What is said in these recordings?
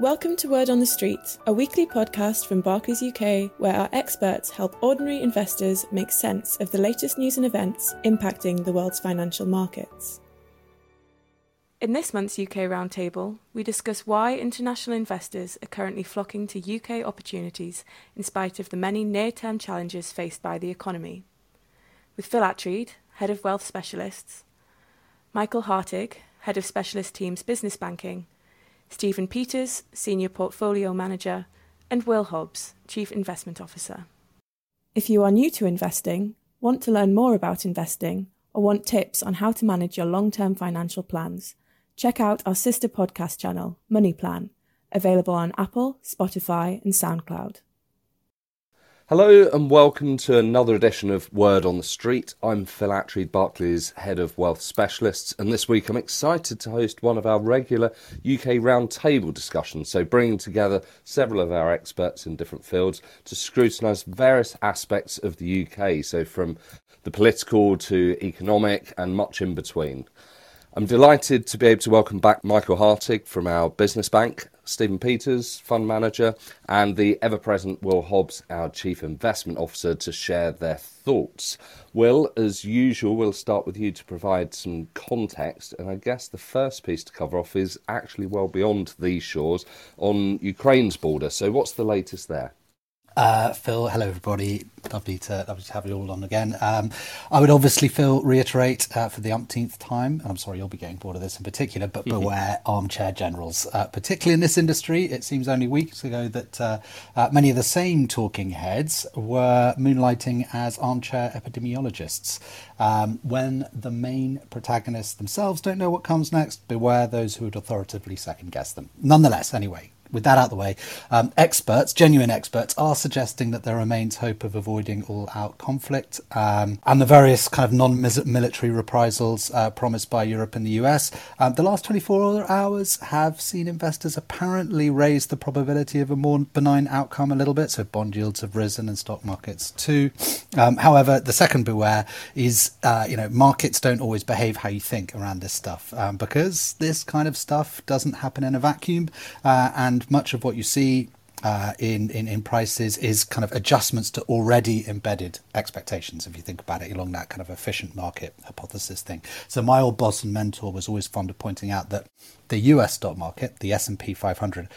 Welcome to Word on the Street, a weekly podcast from Barclays UK where our experts help ordinary investors make sense of the latest news and events impacting the world's financial markets. In this month's UK Roundtable, we discuss why international investors are currently flocking to UK opportunities in spite of the many near term challenges faced by the economy. With Phil Attreed, Head of Wealth Specialists, Michael Hartig, Head of Specialist Teams Business Banking, Stephen Peters, Senior Portfolio Manager, and Will Hobbs, Chief Investment Officer. If you are new to investing, want to learn more about investing, or want tips on how to manage your long term financial plans, check out our sister podcast channel, Money Plan, available on Apple, Spotify, and SoundCloud. Hello and welcome to another edition of Word on the Street. I'm Phil Attreed, Barclays Head of Wealth Specialists, and this week I'm excited to host one of our regular UK roundtable discussions. So, bringing together several of our experts in different fields to scrutinise various aspects of the UK, so from the political to economic and much in between. I'm delighted to be able to welcome back Michael Hartig from our business bank, Stephen Peters, fund manager, and the ever present Will Hobbs, our chief investment officer, to share their thoughts. Will, as usual, we'll start with you to provide some context. And I guess the first piece to cover off is actually well beyond these shores on Ukraine's border. So, what's the latest there? Uh, Phil, hello everybody. Lovely to, lovely to have you all on again. Um, I would obviously, Phil, reiterate uh, for the umpteenth time, and I'm sorry you'll be getting bored of this in particular, but beware armchair generals. Uh, particularly in this industry, it seems only weeks ago that uh, uh, many of the same talking heads were moonlighting as armchair epidemiologists. Um, when the main protagonists themselves don't know what comes next, beware those who would authoritatively second guess them. Nonetheless, anyway, with that out the way, um, experts, genuine experts, are suggesting that there remains hope of avoiding all out conflict. Um, and the various kind of non military reprisals uh, promised by Europe and the US. Um, the last 24 hours have seen investors apparently raise the probability of a more benign outcome a little bit. So bond yields have risen and stock markets too. Um, however, the second beware is, uh, you know, markets don't always behave how you think around this stuff um, because this kind of stuff doesn't happen in a vacuum. Uh, and and much of what you see uh, in, in, in prices is kind of adjustments to already embedded expectations. If you think about it along that kind of efficient market hypothesis thing. So my old boss and mentor was always fond of pointing out that the U.S. stock market, the S and P 500,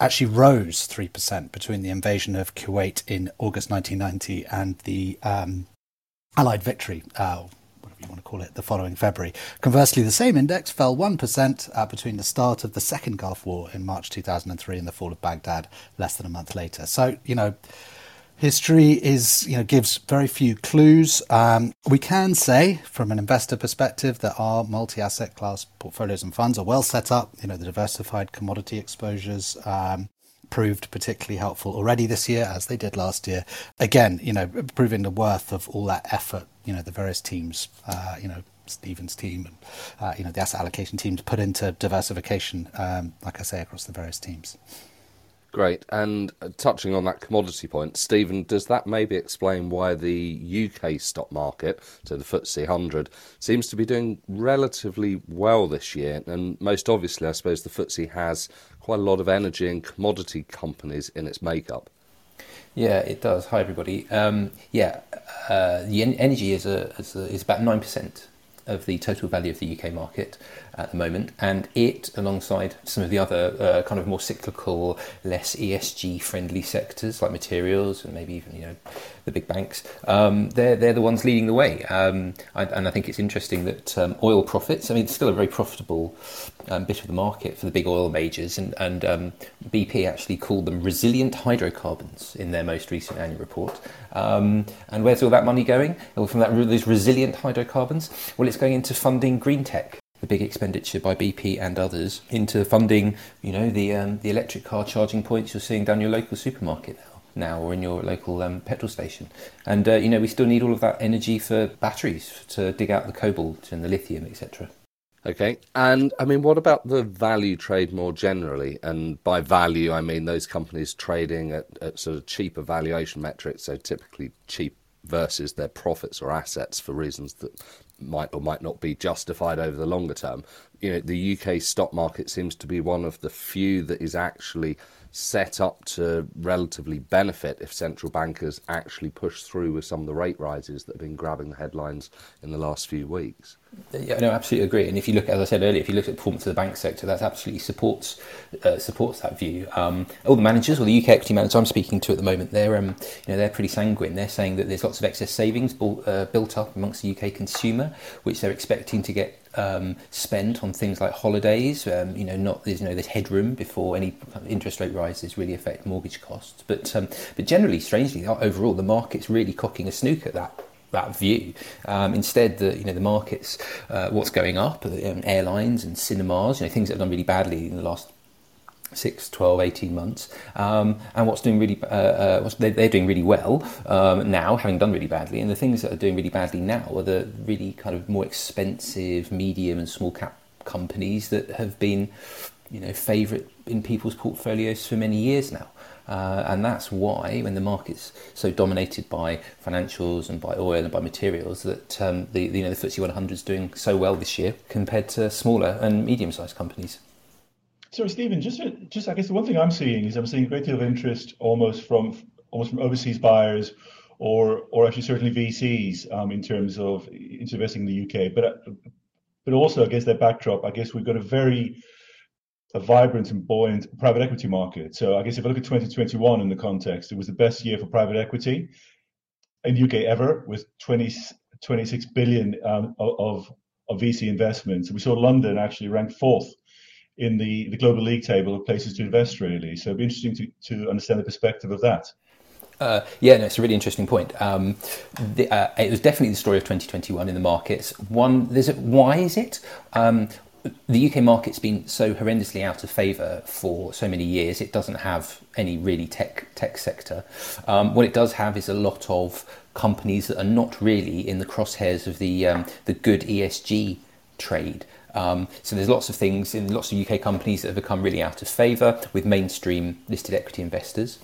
actually rose three percent between the invasion of Kuwait in August 1990 and the um, Allied victory. Uh, you want to call it, the following February. Conversely, the same index fell 1% uh, between the start of the second Gulf War in March 2003 and the fall of Baghdad less than a month later. So, you know, history is, you know, gives very few clues. Um, we can say, from an investor perspective, that our multi-asset class portfolios and funds are well set up. You know, the diversified commodity exposures. Um, proved particularly helpful already this year, as they did last year. Again, you know, proving the worth of all that effort, you know, the various teams, uh, you know, Stephen's team and, uh, you know, the asset allocation teams put into diversification, um, like I say, across the various teams. Great. And uh, touching on that commodity point, Stephen, does that maybe explain why the UK stock market, so the FTSE 100, seems to be doing relatively well this year? And most obviously, I suppose the FTSE has quite a lot of energy and commodity companies in its makeup. Yeah, it does. Hi, everybody. Um, yeah, uh, the en- energy is, a, is, a, is about 9% of the total value of the UK market at the moment, and it, alongside some of the other uh, kind of more cyclical, less ESG friendly sectors like materials and maybe even you know the big banks, um, they're they're the ones leading the way. Um, and I think it's interesting that um, oil profits. I mean, it's still a very profitable um, bit of the market for the big oil majors, and and um, BP actually called them resilient hydrocarbons in their most recent annual report. Um, and where's all that money going? Well, from that those resilient hydrocarbons, well, it's going into funding green tech the big expenditure by BP and others into funding, you know, the um, the electric car charging points you're seeing down your local supermarket now, now or in your local um, petrol station. And uh, you know, we still need all of that energy for batteries to dig out the cobalt and the lithium, etc. Okay, and I mean, what about the value trade more generally? And by value, I mean those companies trading at, at sort of cheaper valuation metrics, so typically cheap versus their profits or assets for reasons that might or might not be justified over the longer term. you know the UK stock market seems to be one of the few that is actually set up to relatively benefit if central bankers actually push through with some of the rate rises that have been grabbing the headlines in the last few weeks. Yeah, no, absolutely agree. And if you look, as I said earlier, if you look at the performance of the bank sector, that absolutely supports uh, supports that view. Um, all the managers, or the UK equity managers I'm speaking to at the moment, they're um, you know they're pretty sanguine. They're saying that there's lots of excess savings uh, built up amongst the UK consumer, which they're expecting to get um, spent on things like holidays. Um, you know, not there's you know there's headroom before any interest rate rises really affect mortgage costs. But um, but generally, strangely, overall, the market's really cocking a snook at that that view. Um, instead, the you know the markets, uh, what's going up, uh, um, airlines and cinemas, you know things that have done really badly in the last 6, 12, 18 months, um, and what's doing really, uh, uh, what's, they're, they're, doing really well um, now, having done really badly, and the things that are doing really badly now are the really kind of more expensive medium and small cap companies that have been, you know, favourite in people's portfolios for many years now. Uh, and that's why, when the market's so dominated by financials and by oil and by materials, that um, the, the, you know the FTSE 100 is doing so well this year compared to smaller and medium-sized companies. So, Stephen, just just I guess the one thing I'm seeing is I'm seeing a great deal of interest almost from almost from overseas buyers, or or actually certainly VCs um, in terms of investing in the UK. But but also I guess that backdrop. I guess we've got a very a vibrant and buoyant private equity market. So I guess if I look at 2021 in the context, it was the best year for private equity in the UK ever, with 20, 26 billion um, of, of VC investments. We saw London actually ranked fourth in the, the global league table of places to invest, really. So it'd be interesting to, to understand the perspective of that. Uh, yeah, no, it's a really interesting point. Um, the, uh, it was definitely the story of 2021 in the markets. One, there's a, why is it? Um, the UK market's been so horrendously out of favour for so many years. It doesn't have any really tech tech sector. Um, what it does have is a lot of companies that are not really in the crosshairs of the um, the good ESG trade. Um, so there's lots of things in lots of UK companies that have become really out of favour with mainstream listed equity investors.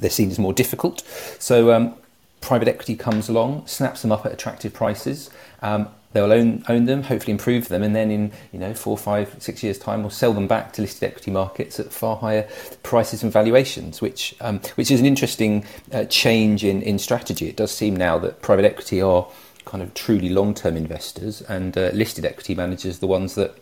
They're seen as more difficult. So um, private equity comes along, snaps them up at attractive prices. Um, they'll own own them, hopefully improve them, and then in you know four, five, six years' time, we'll sell them back to listed equity markets at far higher prices and valuations, which um, which is an interesting uh, change in in strategy. It does seem now that private equity are kind of truly long term investors, and uh, listed equity managers the ones that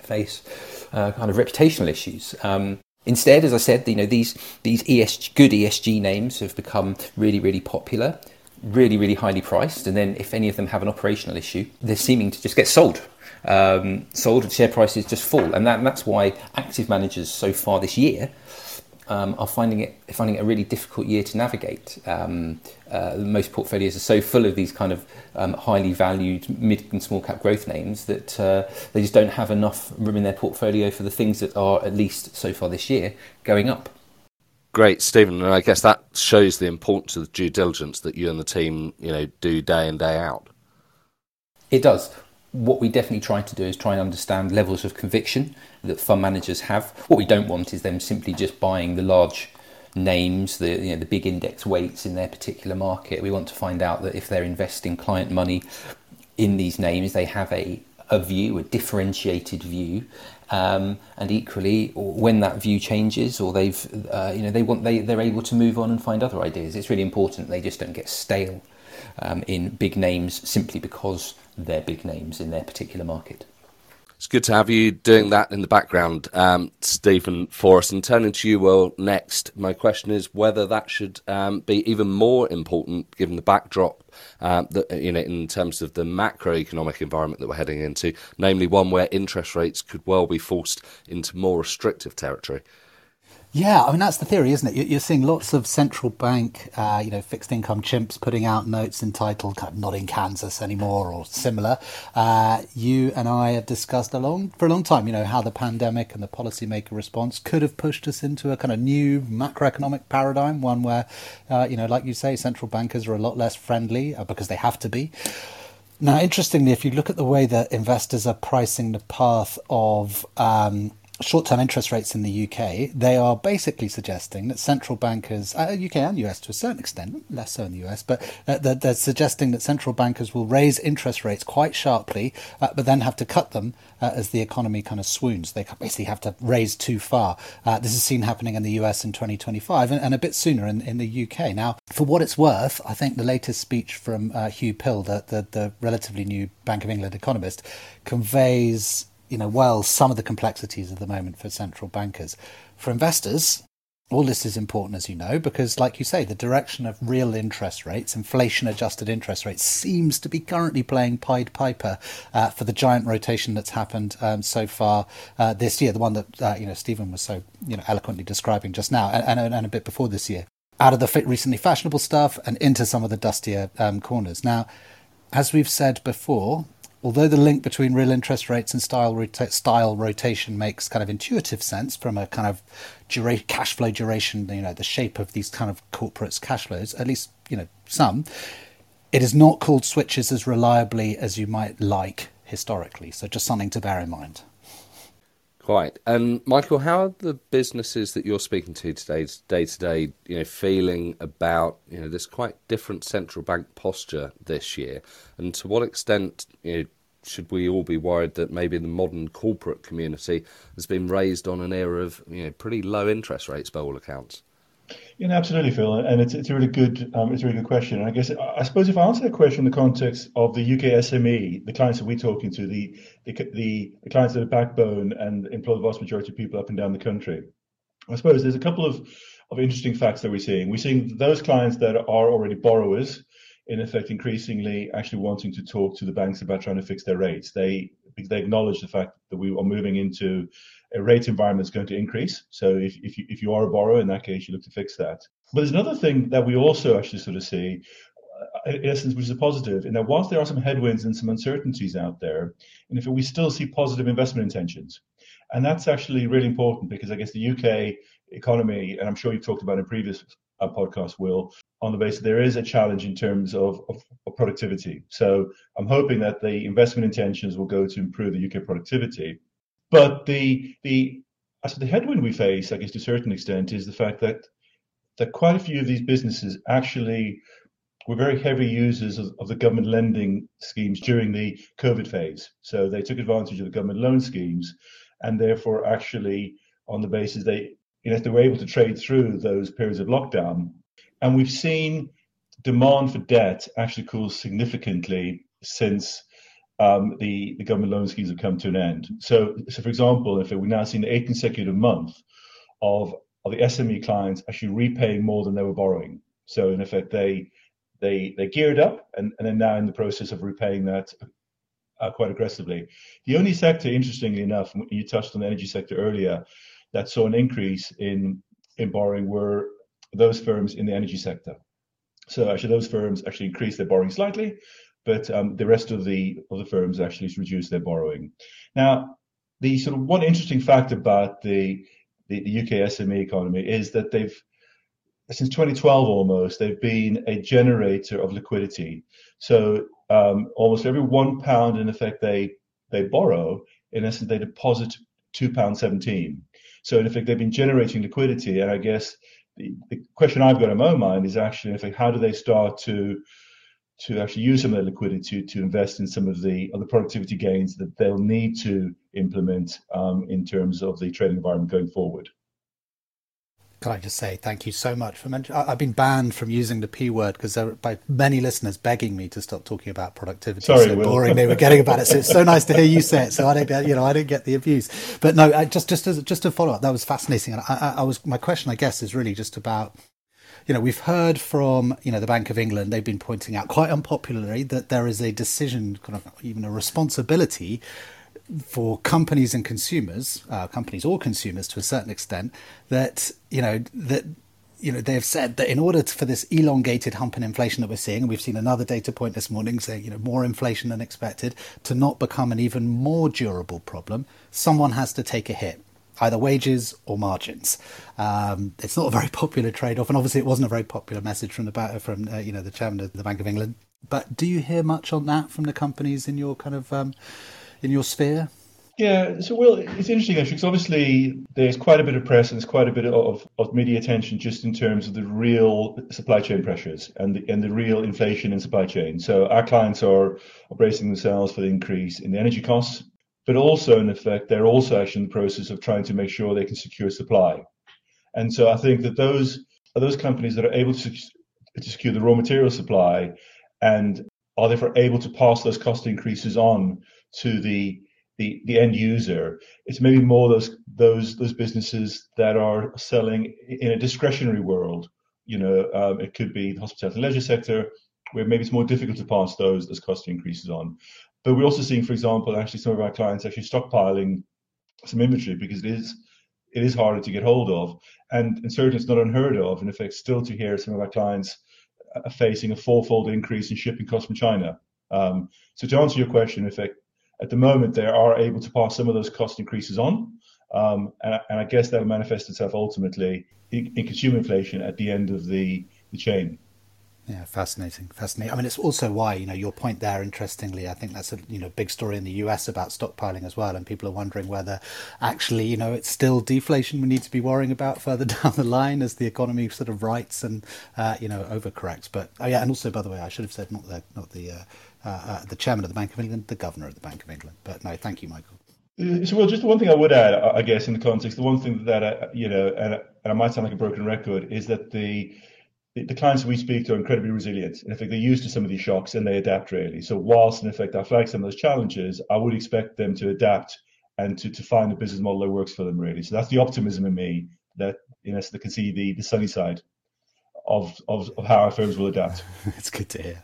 face uh, kind of reputational issues. Um, Instead, as I said, you know these these ESG, good ESG names have become really really popular really, really highly priced, and then if any of them have an operational issue, they're seeming to just get sold. Um, sold and share prices just fall, and, that, and that's why active managers so far this year um, are finding it finding it a really difficult year to navigate. Um, uh, most portfolios are so full of these kind of um, highly valued mid and small cap growth names that uh, they just don't have enough room in their portfolio for the things that are at least so far this year going up. Great, Stephen, and I guess that shows the importance of the due diligence that you and the team, you know, do day in day out. It does. What we definitely try to do is try and understand levels of conviction that fund managers have. What we don't want is them simply just buying the large names, the you know the big index weights in their particular market. We want to find out that if they're investing client money in these names, they have a a view, a differentiated view, um, and equally, when that view changes, or they've, uh, you know, they want they they're able to move on and find other ideas. It's really important they just don't get stale um, in big names simply because they're big names in their particular market. It's good to have you doing that in the background, um, Stephen Forrest. And turning to you, well, next, my question is whether that should um, be even more important given the backdrop, uh, that, you know, in terms of the macroeconomic environment that we're heading into, namely one where interest rates could well be forced into more restrictive territory. Yeah, I mean that's the theory, isn't it? You're seeing lots of central bank, uh, you know, fixed income chimps putting out notes entitled kind of "Not in Kansas anymore" or similar. Uh, you and I have discussed along for a long time, you know, how the pandemic and the policymaker response could have pushed us into a kind of new macroeconomic paradigm, one where, uh, you know, like you say, central bankers are a lot less friendly uh, because they have to be. Now, interestingly, if you look at the way that investors are pricing the path of um, short term interest rates in the UK, they are basically suggesting that central bankers, uh, UK and US to a certain extent, less so in the US, but uh, they're, they're, suggesting that central bankers will raise interest rates quite sharply, uh, but then have to cut them uh, as the economy kind of swoons. They basically have to raise too far. Uh, this is seen happening in the US in 2025 and, and, a bit sooner in, in the UK. Now, for what it's worth, I think the latest speech from uh, Huw Pill, the, the, the relatively new Bank of England economist, conveys you know, well, some of the complexities of the moment for central bankers. For investors, all this is important, as you know, because, like you say, the direction of real interest rates, inflation adjusted interest rates, seems to be currently playing Pied Piper uh, for the giant rotation that's happened um, so far uh, this year, the one that, uh, you know, Stephen was so, you know, eloquently describing just now, and, and, and a bit before this year. Out of the recently fashionable stuff and into some of the dustier um, corners. Now, as we've said before, although the link between real interest rates and style rota- style rotation makes kind of intuitive sense from a kind of dura- cash flow duration, you know, the shape of these kind of corporates' cash flows, at least you know some, it is not called switches as reliably as you might like historically. So just something to bear in mind. Quite. And Michael, how are the businesses that you're speaking to today, day to day, you know, feeling about you know this quite different central bank posture this year, and to what extent you know should we all be worried that maybe the modern corporate community has been raised on an era of you know pretty low interest rates by all accounts? Yeah, absolutely, Phil, and it's it's a really good um, it's a really good question. And I guess I suppose if I answer that question in the context of the UK SME, the clients that we're talking to, the the the, the clients that are backbone and employ the vast majority of people up and down the country, I suppose there's a couple of of interesting facts that we're seeing. We're seeing those clients that are already borrowers, in effect, increasingly actually wanting to talk to the banks about trying to fix their rates. They they acknowledge the fact that we are moving into a rate environment that's going to increase. So if, if, you, if you are a borrower, in that case, you look to fix that. But there's another thing that we also actually sort of see, uh, in essence, which is a positive, in that whilst there are some headwinds and some uncertainties out there, and if we still see positive investment intentions. And that's actually really important because I guess the UK economy, and I'm sure you've talked about in previous uh, podcasts, will, on the basis there is a challenge in terms of, of, of, productivity. So I'm hoping that the investment intentions will go to improve the UK productivity. But the the as the headwind we face, I guess to a certain extent, is the fact that that quite a few of these businesses actually were very heavy users of, of the government lending schemes during the COVID phase. So they took advantage of the government loan schemes, and therefore actually on the basis they you know they were able to trade through those periods of lockdown. And we've seen demand for debt actually cool significantly since um, the, the government loan schemes have come to an end. So, so for example, if we've now seen eight consecutive month of, of the SME clients actually repaying more than they were borrowing. So in effect, they they they geared up and, and are now in the process of repaying that uh, quite aggressively. The only sector, interestingly enough, you touched on the energy sector earlier, that saw an increase in in borrowing were those firms in the energy sector. So actually, those firms actually increased their borrowing slightly, but um, the rest of the firms actually reduced their borrowing. Now, the sort of one interesting fact about the, UK SME economy is that they've since 2012 almost they've been a generator of liquidity. So um, almost every one pound in effect they they borrow, in essence they deposit two pound seventeen. So in effect they've been generating liquidity, and I guess the, the question I've got in my mind is actually in effect how do they start to to actually use some of their liquidity to, to invest in some of the other productivity gains that they'll need to implement um, in terms of the trading environment going forward. Can I just say thank you so much for mentioning? I've been banned from using the p word because there by many listeners begging me to stop talking about productivity. Sorry, so Will. boring they were getting about it. So it's so nice to hear you say it. So I don't, you know, I didn't get the abuse. But no, I just just as just to follow up, that was fascinating. And I, I, I was my question, I guess, is really just about you know, we've heard from, you know, the Bank of England, they've been pointing out quite unpopularly that there is a decision, kind of even a responsibility for companies and consumers, uh, companies or consumers to a certain extent, that, you know, that you know, they have said that in order to, for this elongated hump in inflation that we're seeing, and we've seen another data point this morning saying, you know, more inflation than expected, to not become an even more durable problem, someone has to take a hit either wages or margins. Um, it's not a very popular trade-off, and obviously it wasn't a very popular message from the from uh, you know the chairman of the Bank of England. But do you hear much on that from the companies in your kind of um, in your sphere? Yeah, so well, it's interesting actually because obviously there's quite a bit of press and there's quite a bit of, of media attention just in terms of the real supply chain pressures and the, and the real inflation in supply chain. So our clients are bracing themselves for the increase in the energy costs, but also in effect they're also actually in the process of trying to make sure they can secure supply. And so I think that those are those companies that are able to, to secure the raw material supply and are therefore able to pass those cost increases on to the the, the end user. It's maybe more those those those businesses that are selling in a discretionary world. You know, um, it could be the hospitality and leisure sector, where maybe it's more difficult to pass those those cost increases on. But we're also seeing, for example, actually some of our clients actually stockpiling some inventory because it is it is harder to get hold of, and, and certainly it's not unheard of. In effect, still to hear some of our clients are facing a fourfold increase in shipping costs from China. Um, so to answer your question, in effect, at the moment, they are able to pass some of those cost increases on. Um, and, and, I guess that will manifest itself ultimately in, in, consumer inflation at the end of the, the chain. Yeah, fascinating, fascinating. I mean, it's also why you know your point there. Interestingly, I think that's a you know big story in the US about stockpiling as well, and people are wondering whether actually you know it's still deflation we need to be worrying about further down the line as the economy sort of rights and uh, you know overcorrects. But oh yeah, and also by the way, I should have said not the not the uh, uh, uh, the chairman of the Bank of England, the governor of the Bank of England. But no, thank you, Michael. Uh, so, well, just one thing I would add, I guess, in the context, the one thing that I, you know, and, and I might sound like a broken record, is that the the clients we speak to are incredibly resilient. In effect, they're used to some of these shocks and they adapt really. So, whilst in effect I flag some of those challenges, I would expect them to adapt and to, to find a business model that works for them really. So that's the optimism in me that you know, so they can see the, the sunny side of, of, of how our firms will adapt. it's good to hear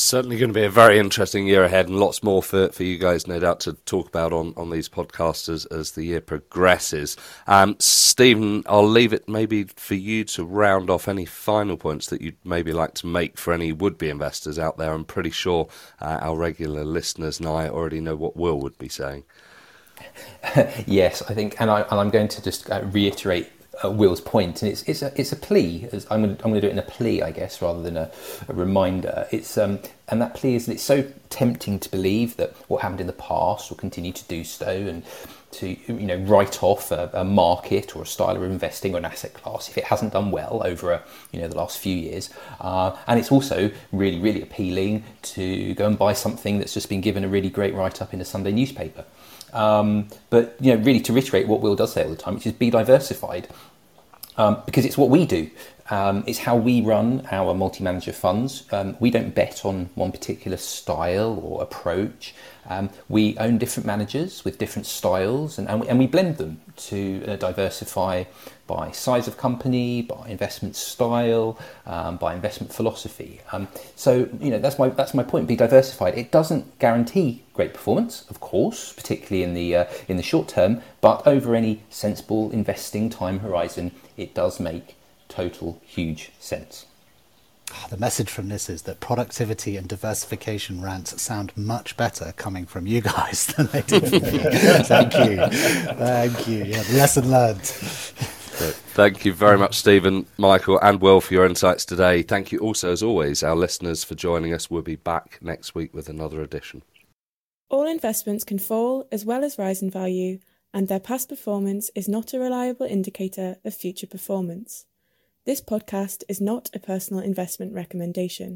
certainly going to be a very interesting year ahead and lots more for, for you guys, no doubt, to talk about on, on these podcasts as, as the year progresses. Um, Stephen, I'll leave it maybe for you to round off any final points that you'd maybe like to make for any would be investors out there. I'm pretty sure uh, our regular listeners and I already know what Will would be saying. yes, I think, and, I, and I'm going to just uh, reiterate uh, Will's point, and it's it's a it's a plea. I'm going to, I'm going to do it in a plea, I guess, rather than a, a reminder. It's um, and that plea is that it's so tempting to believe that what happened in the past will continue to do so, and to you know write off a, a, market or a style of investing or an asset class if it hasn't done well over a, you know the last few years. Uh, and it's also really really appealing to go and buy something that's just been given a really great write up in a Sunday newspaper. Um, but you know, really to reiterate what Will does say all the time, which is be diversified, um, because it's what we do. Um, it's how we run our multi-manager funds. Um, we don't bet on one particular style or approach. Um, we own different managers with different styles, and, and, we, and we blend them to uh, diversify by size of company, by investment style, um, by investment philosophy. Um, so you know that's my that's my point. Be diversified. It doesn't guarantee great performance, of course, particularly in the uh, in the short term, but over any sensible investing time horizon, it does make total huge sense. Ah, the message from this is that productivity and diversification rants sound much better coming from you guys than they did from. Thank you. Thank you. Yeah, lesson learned. Thank you very much, Stephen, Michael, and Will, for your insights today. Thank you also, as always, our listeners for joining us. We'll be back next week with another edition. All investments can fall as well as rise in value, and their past performance is not a reliable indicator of future performance. This podcast is not a personal investment recommendation.